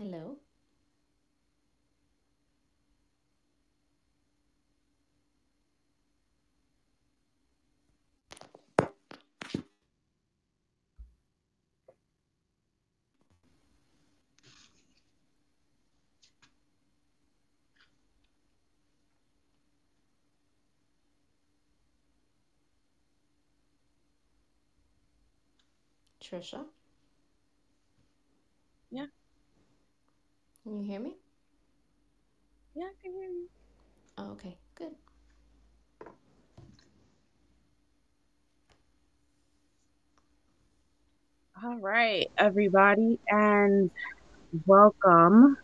Hello. Trisha. Yeah. Can you hear me? Yeah, I can hear you. Oh, okay, good. All right, everybody, and welcome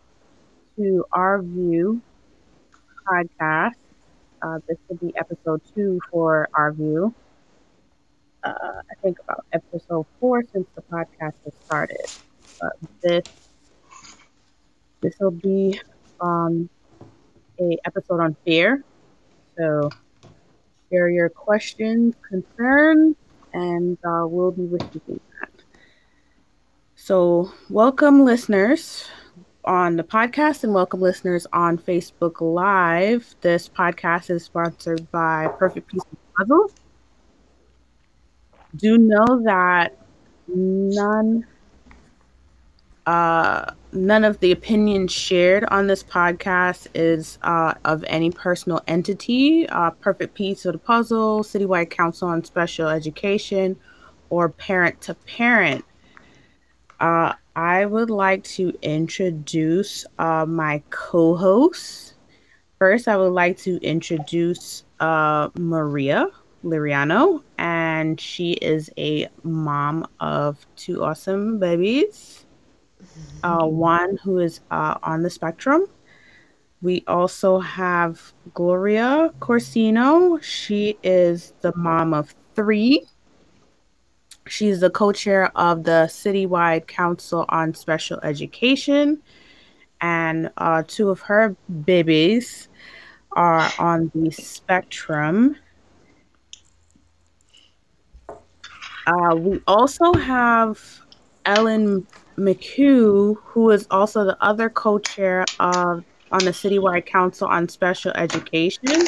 to our view podcast. Uh, this will be episode two for our view. Uh, I think about episode four since the podcast has started. But this this will be um a episode on fear. So share your questions, concerns, and uh, we'll be receiving that. So welcome, listeners on the podcast and welcome listeners on Facebook Live. This podcast is sponsored by Perfect Piece of Puzzle. Do know that none uh, none of the opinions shared on this podcast is uh, of any personal entity. Uh, Perfect Piece of the Puzzle, Citywide Council on Special Education, or Parent to Parent. Uh, I would like to introduce uh, my co hosts. First, I would like to introduce uh, Maria Liriano, and she is a mom of two awesome babies. Uh, one who is uh, on the spectrum. We also have Gloria Corsino. She is the mom of three She's the co chair of the Citywide Council on Special Education, and uh, two of her babies are on the spectrum. Uh, we also have Ellen McHugh, who is also the other co chair of on the Citywide Council on Special Education.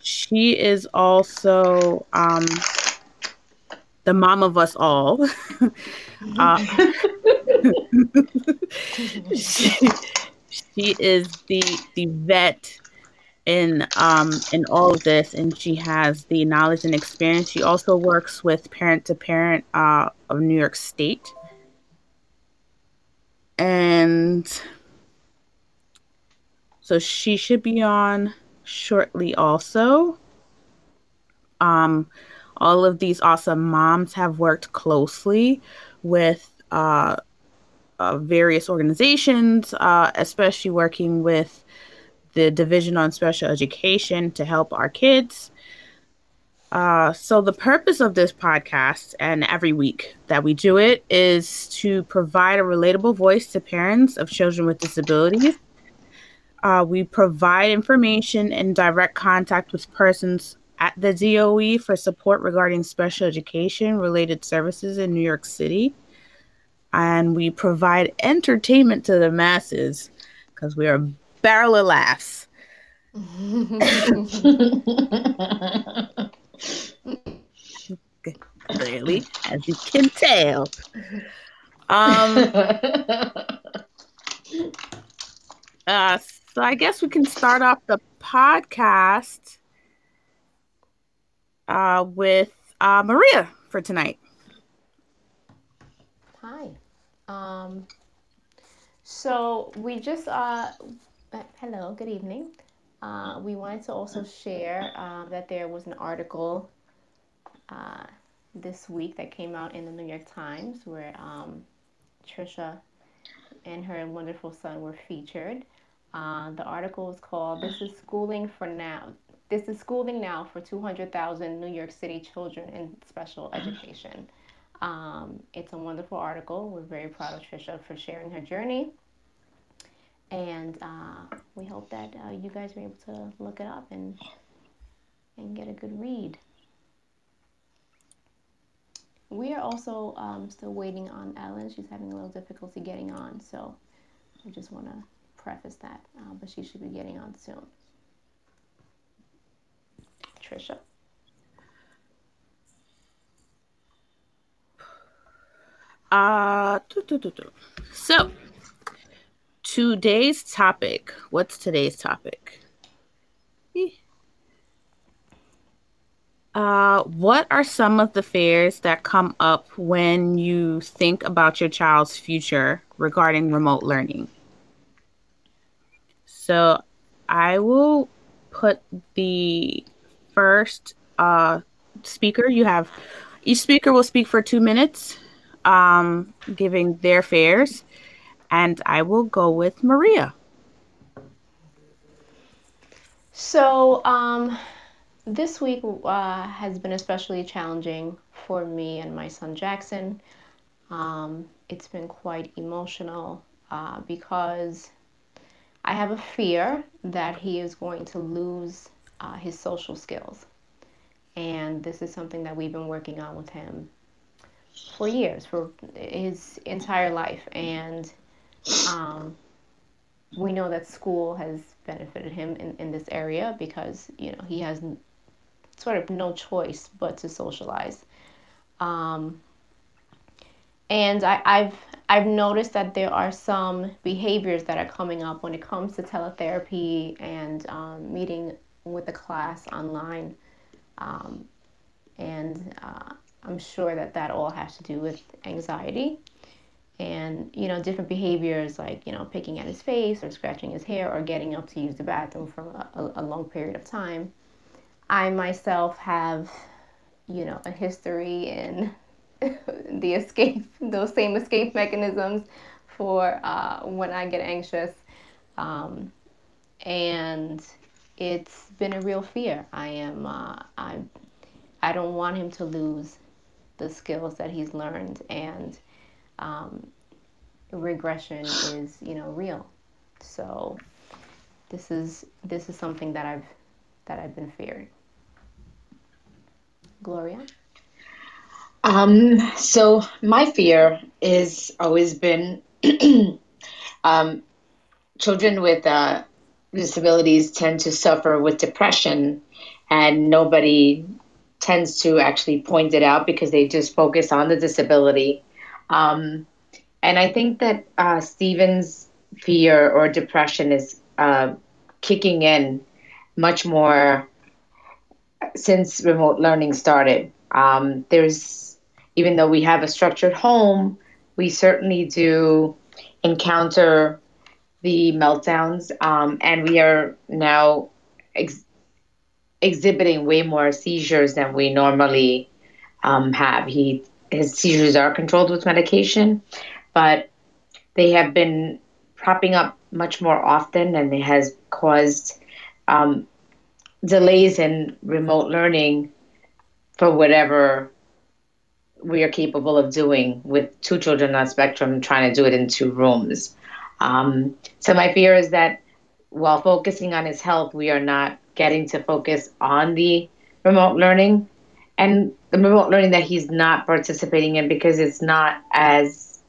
She is also um, the mom of us all. uh, she, she is the the vet in um in all of this and she has the knowledge and experience she also works with parent to parent uh of new york state and so she should be on shortly also um all of these awesome moms have worked closely with uh, uh, various organizations, uh, especially working with the Division on Special Education to help our kids. Uh, so, the purpose of this podcast and every week that we do it is to provide a relatable voice to parents of children with disabilities. Uh, we provide information and direct contact with persons at the DOE for support regarding special education related services in New York City. And we provide entertainment to the masses because we are a barrel of laughs. Clearly, as you can tell. Um, uh, so I guess we can start off the podcast uh, with uh, Maria for tonight. Hi. Um, so we just, uh, hello, good evening. Uh, we wanted to also share uh, that there was an article uh, this week that came out in the New York Times where um, Trisha and her wonderful son were featured. Uh, the article is called "This is Schooling for Now." This is schooling now for 200,000 New York City children in special education. Um, it's a wonderful article. We're very proud of Trisha for sharing her journey. And uh, we hope that uh, you guys are able to look it up and, and get a good read. We are also um, still waiting on Ellen. She's having a little difficulty getting on. So I just want to preface that, uh, but she should be getting on soon. Trisha. Uh, so today's topic. What's today's topic? Uh, what are some of the fears that come up when you think about your child's future regarding remote learning? So, I will put the first uh, speaker. You have each speaker will speak for two minutes, um, giving their fears, and I will go with Maria. So, um, this week uh, has been especially challenging for me and my son Jackson. Um, it's been quite emotional uh, because I have a fear that he is going to lose uh, his social skills. And this is something that we've been working on with him for years, for his entire life. And um, we know that school has benefited him in, in this area because, you know, he has sort of no choice but to socialize. Um, and I, I've I've noticed that there are some behaviors that are coming up when it comes to teletherapy and um, meeting with the class online, um, and uh, I'm sure that that all has to do with anxiety and you know different behaviors like you know picking at his face or scratching his hair or getting up to use the bathroom for a, a long period of time I myself have, you know, a history in the escape, those same escape mechanisms for uh, when I get anxious. Um, and it's been a real fear. I am, uh, I, I don't want him to lose the skills that he's learned, and um, regression is, you know, real. So this is this is something that I've that I've been fearing. Gloria? Um, so my fear is always been um, children with uh, disabilities tend to suffer with depression, and nobody tends to actually point it out because they just focus on the disability. Um, and I think that uh, Stephen's fear or depression is uh, kicking in much more since remote learning started. Um, there's, even though we have a structured home, we certainly do encounter the meltdowns, um, and we are now ex- exhibiting way more seizures than we normally um, have. He his seizures are controlled with medication, but they have been propping up much more often, and it has caused um, delays in remote learning for whatever we are capable of doing with two children on spectrum trying to do it in two rooms. Um, so my fear is that while focusing on his health, we are not getting to focus on the remote learning and remote learning that he's not participating in because it's not as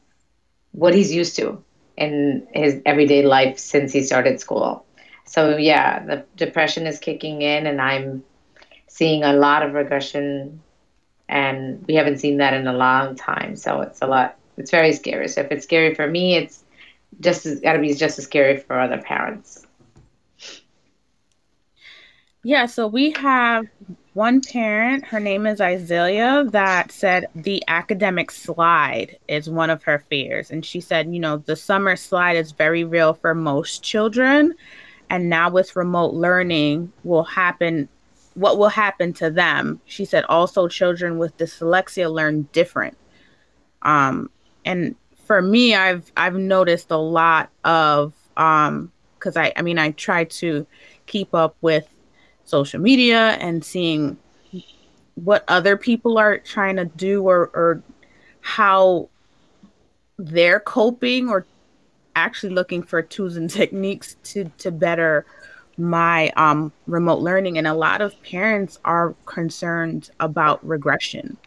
what he's used to in his everyday life since he started school. So yeah, the depression is kicking in, and I'm seeing a lot of regression, and we haven't seen that in a long time. So it's a lot. It's very scary. So if it's scary for me, it's just as got to be just as scary for other parents. Yeah, so we have one parent, her name is Isaiah, that said the academic slide is one of her fears. And she said, you know, the summer slide is very real for most children and now with remote learning will happen what will happen to them she said also children with dyslexia learn different um and for me i've i've noticed a lot of um because i i mean i try to keep up with social media and seeing what other people are trying to do or or how they're coping or actually looking for tools and techniques to to better my um, remote learning. And a lot of parents are concerned about regression.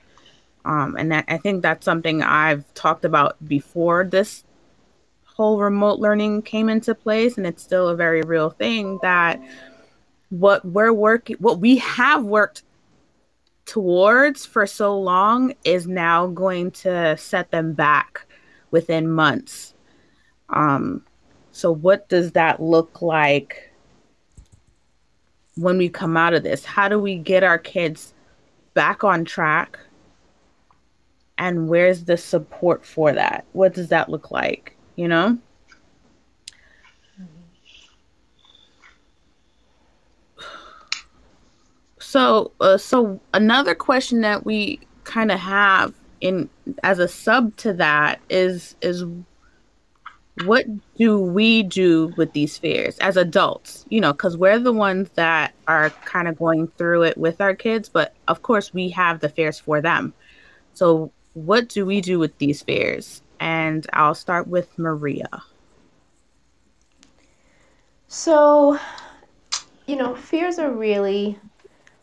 Um, and that, i think that's something i've talked about before this whole remote learning came into place. And it's still a very real thing that what we're working what we have worked towards for so long is now going to set them back within months. Um so what does that look like when we come out of this? How do we get our kids back on track? And where's the support for that? What does that look like you know so uh, so another question that we kind of have in as a sub to that is is what do we do with these fears as adults you know because we're the ones that are kind of going through it with our kids but of course we have the fears for them so what do we do with these fears? And I'll start with Maria. So, you know, fears are really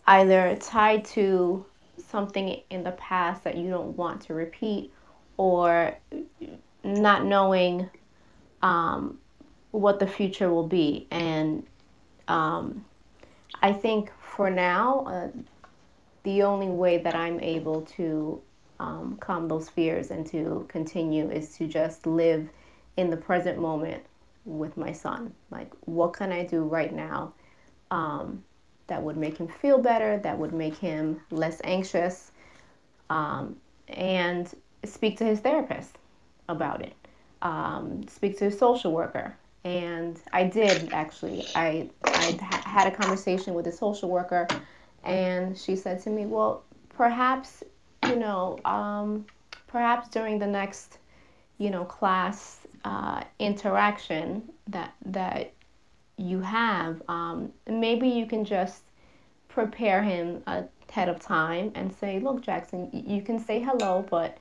either tied to something in the past that you don't want to repeat or not knowing um, what the future will be. And um, I think for now, uh, the only way that I'm able to um, calm those fears and to continue is to just live in the present moment with my son. Like, what can I do right now um, that would make him feel better, that would make him less anxious, um, and speak to his therapist about it. Um, speak to his social worker. And I did actually. I I had a conversation with a social worker, and she said to me, "Well, perhaps you know, um, perhaps during the next, you know, class uh, interaction that that you have, um, maybe you can just prepare him ahead of time and say, look, Jackson, you can say hello, but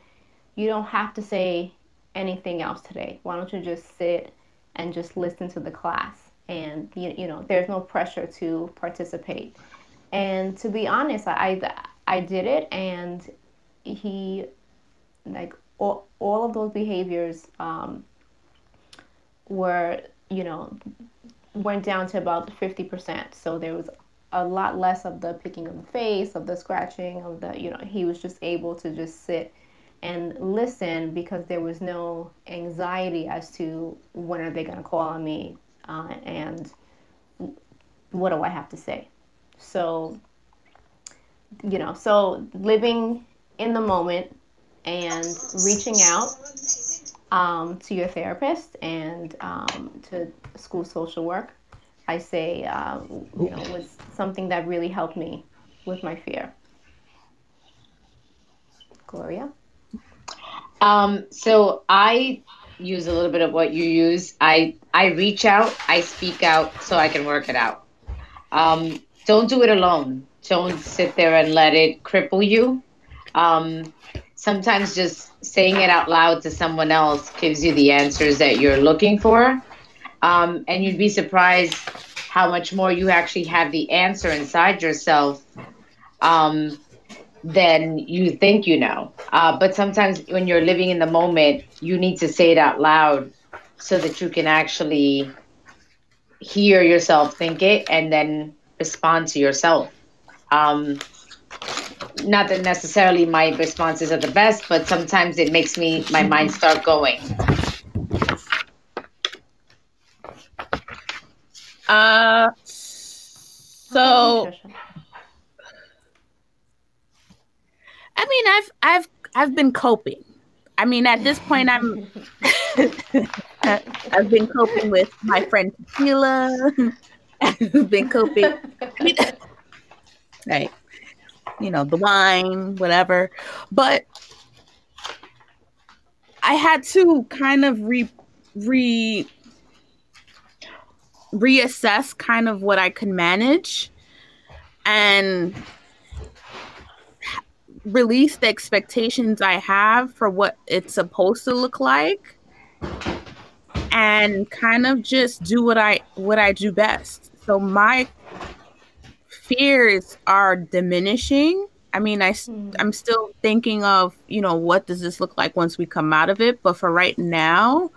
you don't have to say anything else today. Why don't you just sit and just listen to the class? And you, you know, there's no pressure to participate. And to be honest, I I did it, and he like all, all of those behaviors um, were you know went down to about 50% so there was a lot less of the picking of the face of the scratching of the you know he was just able to just sit and listen because there was no anxiety as to when are they going to call on me uh, and what do i have to say? So you know so living in the moment and reaching out um, to your therapist and um, to school social work, I say, um, you know, was something that really helped me with my fear. Gloria? Um, so I use a little bit of what you use. I I reach out, I speak out, so I can work it out. Um, don't do it alone. Don't sit there and let it cripple you. Um, sometimes just saying it out loud to someone else gives you the answers that you're looking for. Um, and you'd be surprised how much more you actually have the answer inside yourself um, than you think you know. Uh, but sometimes when you're living in the moment, you need to say it out loud so that you can actually hear yourself think it and then respond to yourself. Um, not that necessarily my responses are the best, but sometimes it makes me my mind start going. Uh, so I mean, I've I've I've been coping. I mean, at this point, I'm I've been coping with my friend Tequila. I've been coping. right you know, the wine, whatever. But I had to kind of re re reassess kind of what I could manage and release the expectations I have for what it's supposed to look like and kind of just do what I what I do best. So my fears are diminishing. I mean, I mm. I'm still thinking of you know what does this look like once we come out of it, but for right now,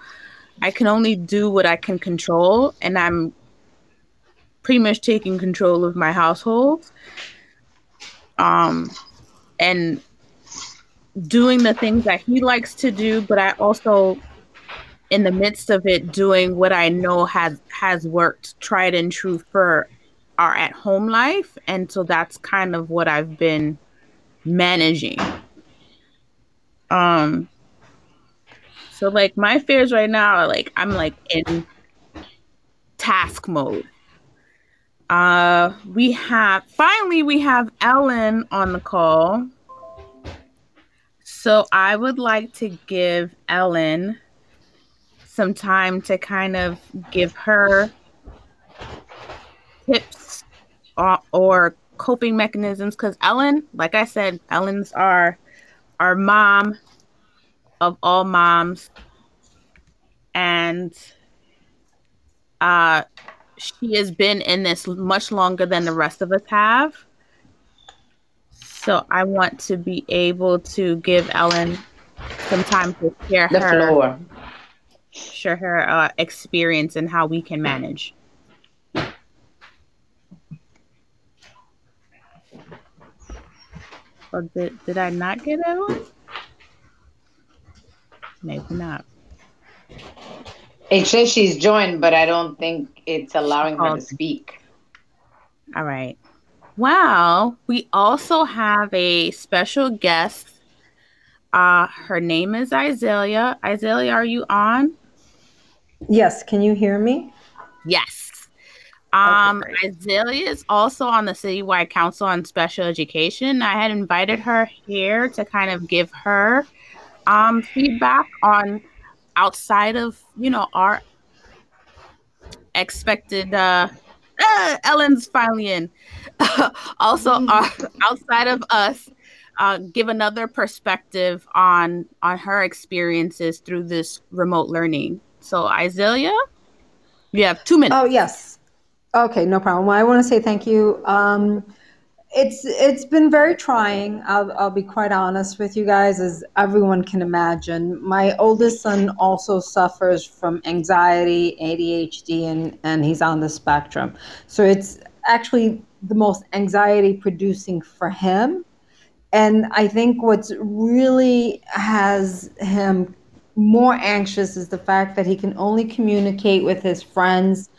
I can only do what I can control, and I'm pretty much taking control of my household. Um, and doing the things that he likes to do, but I also in the midst of it doing what I know has has worked tried and true for our at home life and so that's kind of what I've been managing. Um so like my fears right now are like I'm like in task mode. Uh we have finally we have Ellen on the call. So I would like to give Ellen some time to kind of give her tips or, or coping mechanisms because Ellen, like I said, Ellen's our our mom of all moms, and uh, she has been in this much longer than the rest of us have. So I want to be able to give Ellen some time to share The her floor. share her uh, experience and how we can manage. Or did, did I not get Ellen? Maybe not. It says she's joined, but I don't think it's allowing her to speak. All right. Wow. We also have a special guest. Uh, her name is Isaiah. Isaiah, are you on? Yes, can you hear me? Yes. Um. Azalea is also on the Citywide Council on Special Education. I had invited her here to kind of give her um, feedback on outside of you know our expected. Uh, uh, Ellen's finally in. also, uh, outside of us, uh, give another perspective on on her experiences through this remote learning. So, Isaiah, you have two minutes. Oh, yes. Okay, no problem. Well, I want to say thank you. Um, it's it's been very trying. I'll I'll be quite honest with you guys, as everyone can imagine. My oldest son also suffers from anxiety, ADHD, and and he's on the spectrum. So it's actually the most anxiety producing for him. And I think what's really has him more anxious is the fact that he can only communicate with his friends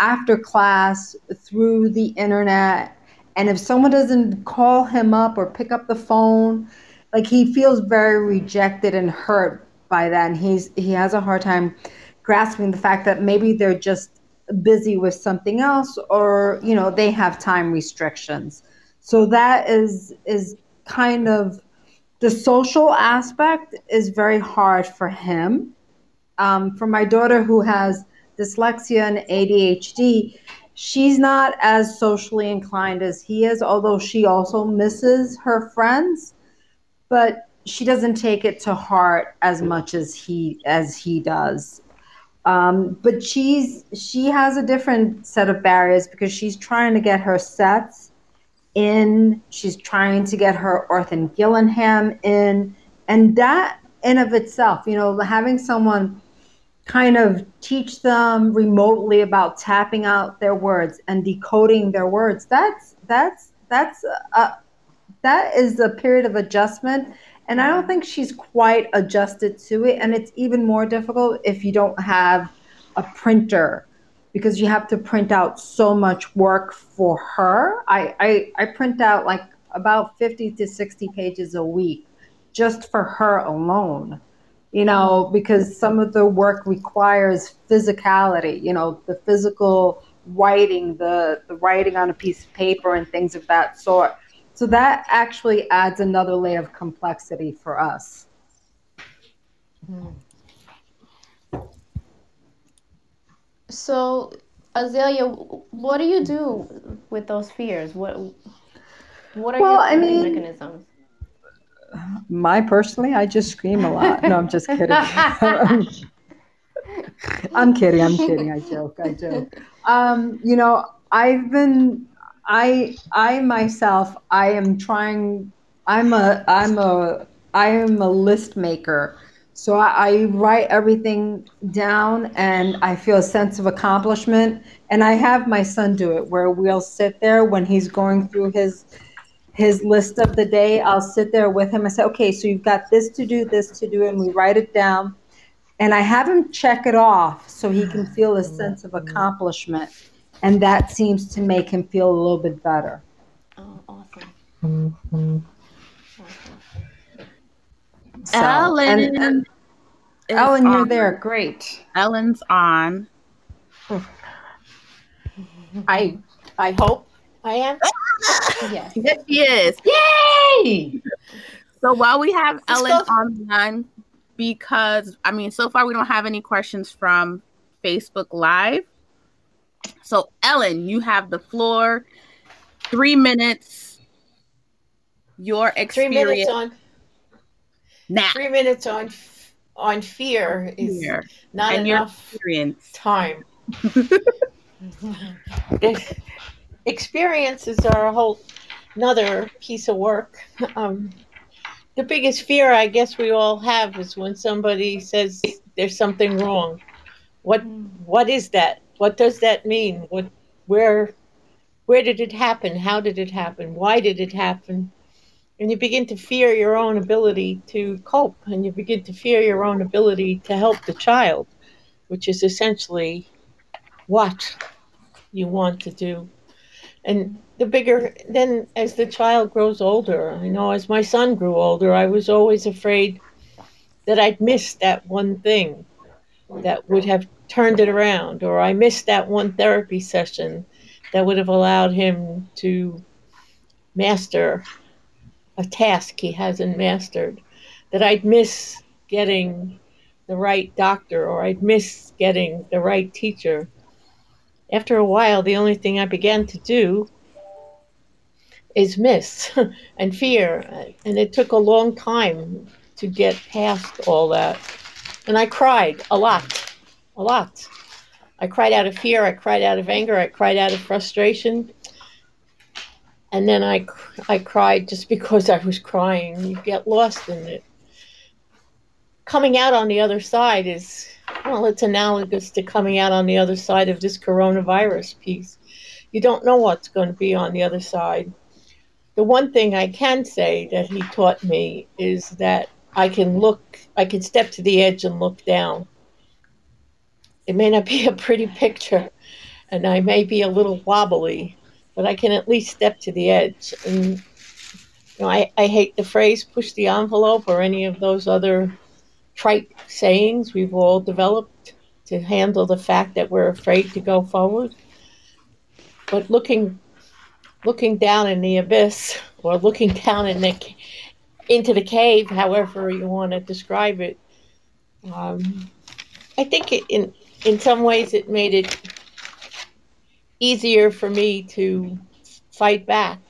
after class through the internet. And if someone doesn't call him up or pick up the phone, like he feels very rejected and hurt by that. And he's he has a hard time grasping the fact that maybe they're just busy with something else or you know they have time restrictions. So that is is kind of the social aspect is very hard for him. Um, for my daughter who has dyslexia and ADHD, she's not as socially inclined as he is, although she also misses her friends, but she doesn't take it to heart as much as he as he does. Um, but she's she has a different set of barriers because she's trying to get her sets in. She's trying to get her Orton-Gillingham in, and that in of itself, you know, having someone kind of teach them remotely about tapping out their words and decoding their words. That's that's that's a, that is a period of adjustment and i don't think she's quite adjusted to it and it's even more difficult if you don't have a printer because you have to print out so much work for her i i, I print out like about 50 to 60 pages a week just for her alone you know because some of the work requires physicality you know the physical writing the the writing on a piece of paper and things of that sort so that actually adds another layer of complexity for us. So, Azalea, what do you do with those fears? What What are Well, your I mean- mechanisms? My personally, I just scream a lot. No, I'm just kidding. I'm kidding. I'm kidding. I joke. I joke. Um, you know, I've been, I, I myself, I am trying. I'm a, I'm a, I am a list maker. So I, I write everything down and I feel a sense of accomplishment. And I have my son do it where we'll sit there when he's going through his his list of the day. I'll sit there with him and say, okay, so you've got this to do, this to do, and we write it down. And I have him check it off so he can feel a oh, sense of accomplishment. And that seems to make him feel a little bit better. Oh, awesome. So, Ellen. and- and- is Ellen, you're there. Great. Ellen's on. I I hope I am. Yes. Yes, she is. Yay! So while we have Let's Ellen go. online, because I mean, so far we don't have any questions from Facebook Live. So Ellen, you have the floor. Three minutes. Your experience. Three experience minutes on now. three minutes on f- on fear is Here. not and your enough experience. time. The experiences are a whole another piece of work. Um, the biggest fear I guess we all have is when somebody says there's something wrong. What what is that? What does that mean? What where where did it happen? How did it happen? Why did it happen? And you begin to fear your own ability to cope and you begin to fear your own ability to help the child, which is essentially what you want to do. And the bigger, then as the child grows older, I know as my son grew older, I was always afraid that I'd miss that one thing that would have turned it around, or I missed that one therapy session that would have allowed him to master a task he hasn't mastered, that I'd miss getting the right doctor, or I'd miss getting the right teacher after a while, the only thing I began to do is miss and fear. And it took a long time to get past all that. And I cried a lot, a lot. I cried out of fear, I cried out of anger, I cried out of frustration. And then I, I cried just because I was crying. You get lost in it. Coming out on the other side is well, it's analogous to coming out on the other side of this coronavirus piece. You don't know what's going to be on the other side. The one thing I can say that he taught me is that I can look, I can step to the edge and look down. It may not be a pretty picture, and I may be a little wobbly, but I can at least step to the edge. And you know, I, I hate the phrase push the envelope or any of those other trite sayings we've all developed to handle the fact that we're afraid to go forward. But looking looking down in the abyss or looking down in the into the cave, however you want to describe it, um, I think it, in in some ways it made it easier for me to fight back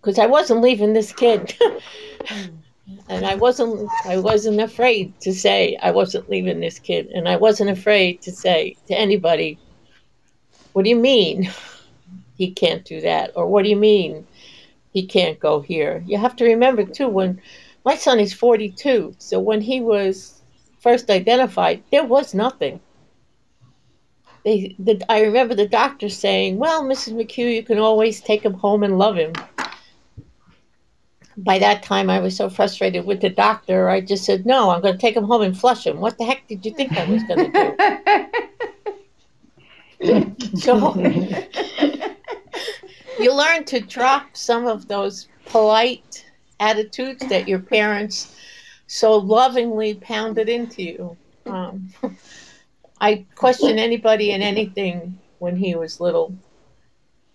because I wasn't leaving this kid. and I wasn't I wasn't afraid to say I wasn't leaving this kid. And I wasn't afraid to say to anybody what do you mean he can't do that? Or what do you mean he can't go here? You have to remember too when my son is 42 so when he was first identified there was nothing. They the, I remember the doctor saying well Mrs. McHugh you can always take him home and love him by that time I was so frustrated with the doctor, I just said, no, I'm going to take him home and flush him. What the heck did you think I was going to do? So you learn to drop some of those polite attitudes that your parents so lovingly pounded into you. Um, I question anybody and anything when he was little.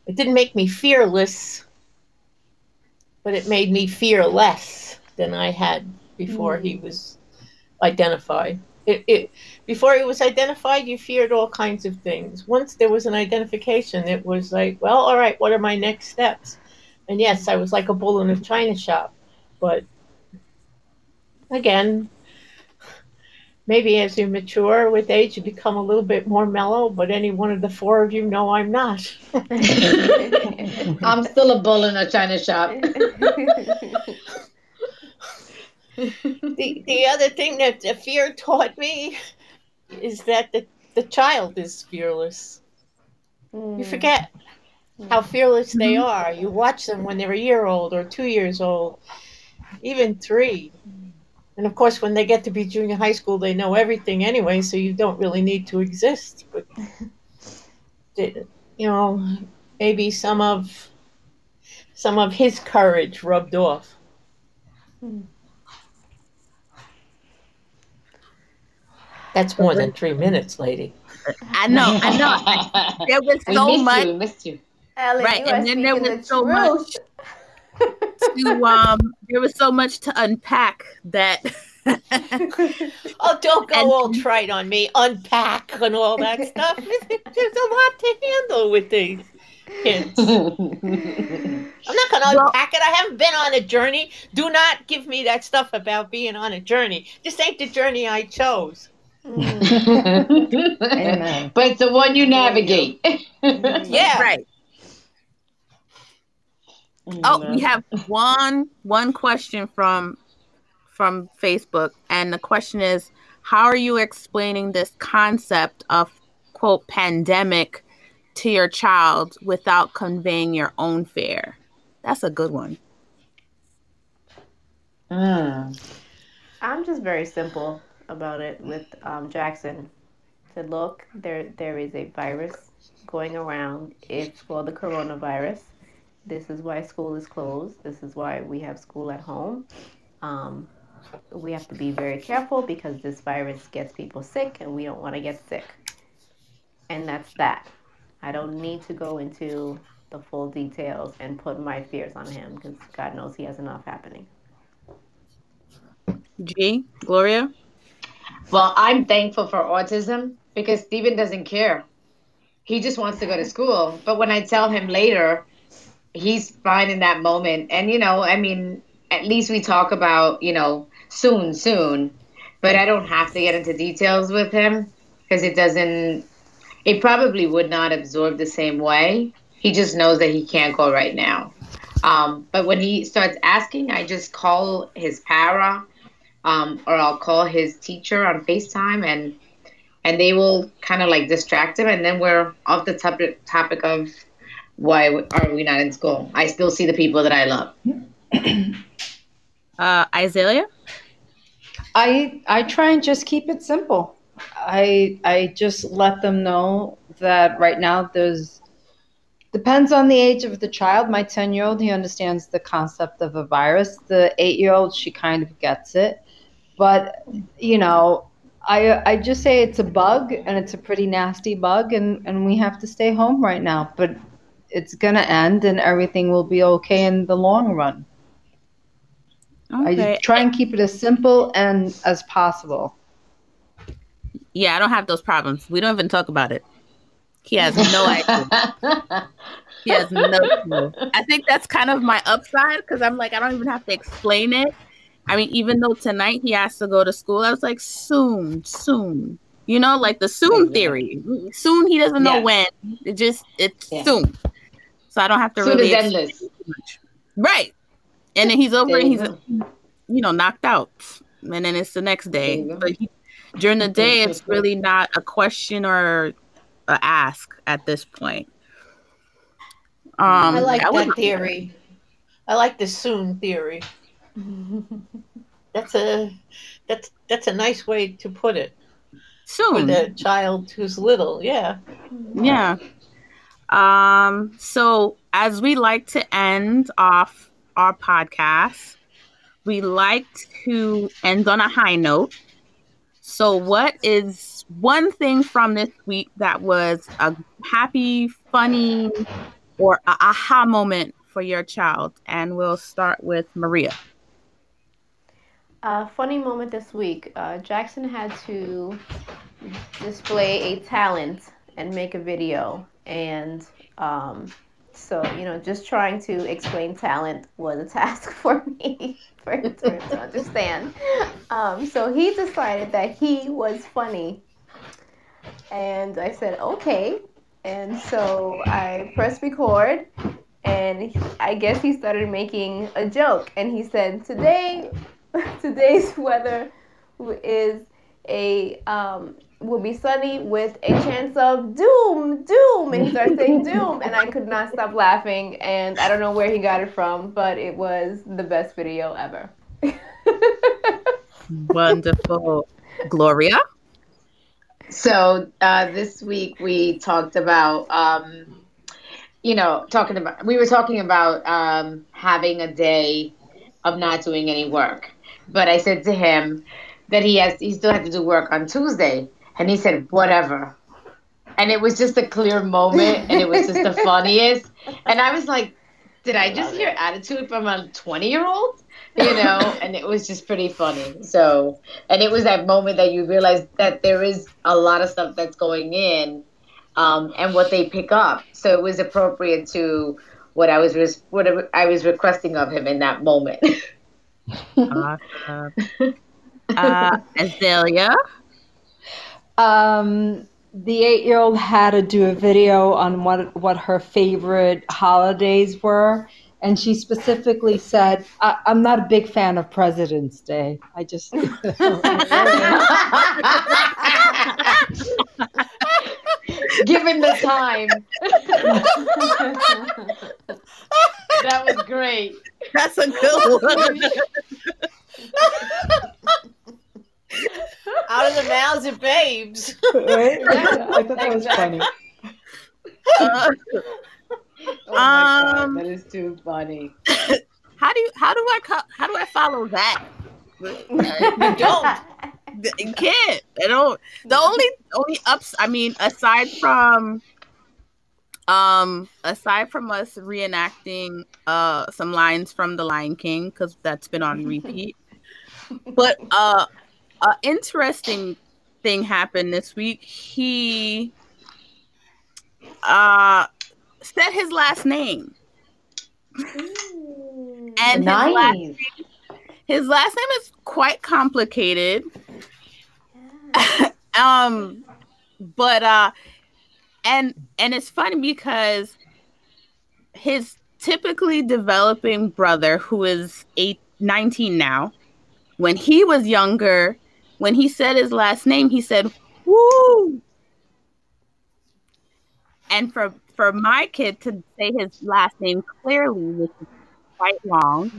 It didn't make me fearless but it made me fear less than I had before he hmm. was identified. It, it before he was identified, you feared all kinds of things. Once there was an identification, it was like, well, all right, what are my next steps? And yes, I was like a bull in a china shop, but again, maybe as you mature with age, you become a little bit more mellow. But any one of the four of you know I'm not. I'm still a bull in a china shop. the the other thing that the fear taught me is that the, the child is fearless. You hmm. forget how hmm. fearless they mm-hmm. are. You watch them when they're a year old or two years old, even three. And of course, when they get to be junior high school, they know everything anyway, so you don't really need to exist. But, you know, maybe some of some of his courage rubbed off. Hmm. That's more than three minutes, lady. I know, I know. There was We so missed much. you. We missed you. Ellen, Right, you are and then there was the so much- truth. to um there was so much to unpack that Oh, don't go And- all trite on me. Unpack and all that stuff. There's a lot to handle with these kids. I'm not going to Well- unpack it. I haven't been on a journey. Do not give me that stuff about being on a journey. This ain't the journey I chose. Amen. But it's the one you navigate. Yeah. right. Oh, we have one one question from from Facebook, and the question is, how are you explaining this concept of quote pandemic to your child without conveying your own fear? That's a good one. Mm. I'm just very simple about it with um, Jackson. Said, look, there there is a virus going around. It's called the coronavirus. This is why school is closed. This is why we have school at home. Um, we have to be very careful because this virus gets people sick, and we don't want to get sick. And that's that. I don't need to go into the full details and put my fears on him because God knows he has enough happening. G, Gloria. Well, I'm thankful for autism because Stephen doesn't care. He just wants to go to school. But when I tell him later, he's fine in that moment. And, you know, I mean, at least we talk about, you know, soon, soon. But I don't have to get into details with him because it doesn't, it probably would not absorb the same way. He just knows that he can't go right now. Um, but when he starts asking, I just call his para um, or I'll call his teacher on FaceTime and and they will kind of like distract him and then we're off the topic topic of why are we not in school? I still see the people that I love. Uh, Isaiah. I I try and just keep it simple. I I just let them know that right now there's depends on the age of the child. My 10-year-old he understands the concept of a virus. The 8-year-old she kind of gets it. But you know, I I just say it's a bug and it's a pretty nasty bug and and we have to stay home right now, but it's going to end and everything will be okay in the long run. Okay. I try and keep it as simple and as possible. Yeah, I don't have those problems. We don't even talk about it. He has no idea. He has no clue. I think that's kind of my upside because I'm like, I don't even have to explain it. I mean, even though tonight he has to go to school, I was like, soon, soon. You know, like the soon theory. Soon he doesn't know Yeah. when. It just it's Yeah. soon. So I don't have to Soon really is explain too much. Right. And then he's over and he's go. you know, knocked out. And then it's the next day. There you go. But he, during the day it's really not a question or a ask at this point. Um I like would- that theory. I like the soon theory. That's a that's that's a nice way to put it for soon. the child who's little. Yeah. Yeah. Um, so as we like to end off our podcast, we like to end on a high note. So what is one thing from this week that was a happy, funny, or a aha moment for your child? And we'll start with Maria. A funny moment this week. Uh, Jackson had to display a talent and make a video, and um, so you know, just trying to explain talent was a task for me for him to, understand. Um, so he decided that he was funny, and I said okay, and so I pressed record. And I guess he started making a joke, and he said, "Today today's weather is a um, will be sunny with a chance of doom, doom, and he starts saying doom, and I could not stop laughing, and I don't know where he got it from, but it was the best video ever. Wonderful, Gloria. So uh, this week we talked about, um, you know, talking about we were talking about um, having a day of not doing any work, but I said to him that he has he still had to do work on Tuesday, and he said whatever, and it was just a clear moment, and it was just the funniest, and I was like, did I just hear attitude from a twenty year old? you know, and it was just pretty funny. So, and it was that moment that you realize that there is a lot of stuff that's going in, um, and what they pick up. So it was appropriate to what I was res- what I was requesting of him in that moment. awesome. Uh, Azalea. Um, the eight-year-old had to do a video on what what her favorite holidays were, and she specifically said, I- "I'm not a big fan of President's Day. I just." Given the time, that was great. That's a good one. Out of the mouths of babes. right? I thought that was funny. Uh, Oh my Um, God, that is too funny. how do you, how do I co- how do I follow that? You don't. You can't. I don't. The only only ups. I mean, aside from um aside from us reenacting uh some lines from The Lion King because that's been on repeat, but uh, a interesting thing happened this week. He uh said his last name. And his last, nice. his last name is quite complicated. um but uh and and it's funny because his typically developing brother who is eight, 19 now when he was younger when he said his last name he said woo and for for my kid to say his last name clearly which is quite long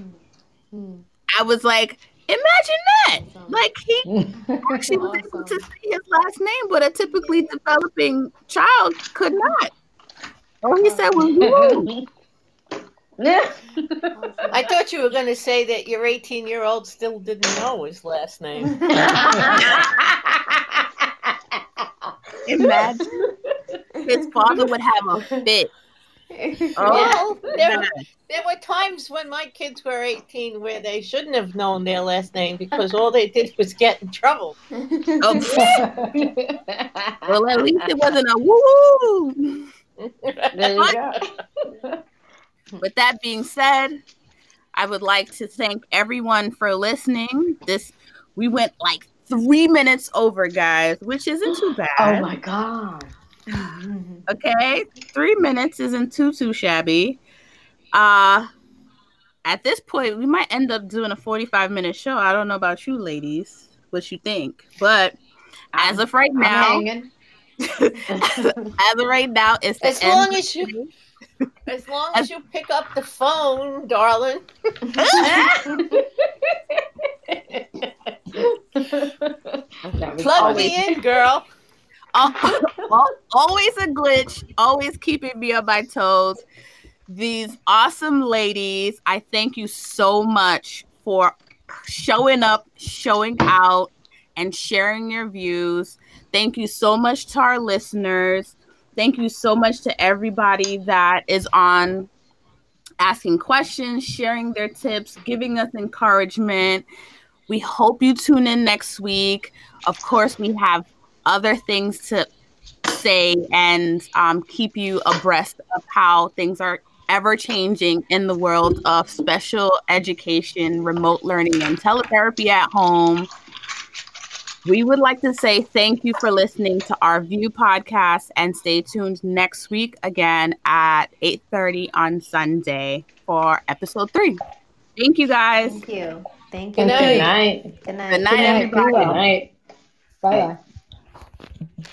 i was like imagine that like he actually was able to say his last name, but a typically developing child could not. Oh, he said, "Well, you." Yeah. I thought you were going to say that your 18 year old still didn't know his last name. Imagine his father would have a fit. Oh, Well, there, there were times when my kids were 18 where they shouldn't have known their last name because all they did was get in trouble. okay. Well, at least it wasn't a woo. there you go. With that being said, I would like to thank everyone for listening. This we went like three minutes over, guys, which isn't too bad. Oh my god. Okay, three minutes isn't too too shabby. Uh at this point, we might end up doing a forty-five minute show. I don't know about you, ladies, what you think, but as of right I'm now, hanging. as of right now, it's the As end long of as you- the- As long as you pick up the phone, darling. Plug funny. me in, girl. Al- al- always a glitch, always keeping me on my toes. These awesome ladies, I thank you so much for showing up, showing out, and sharing your views. Thank you so much to our listeners. Thank you so much to everybody that is on asking questions, sharing their tips, giving us encouragement. We hope you tune in next week. Of course, we have other things to say and um, keep you abreast of how things are ever changing in the world of special education, remote learning, and teletherapy at home. We would like to say thank you for listening to our View podcast and stay tuned next week again at 8:30 on Sunday for episode 3. Thank you guys. Thank you. Thank Good you. night. Good night. Good night. Good night, Good night. Everybody. Good night. Bye bye.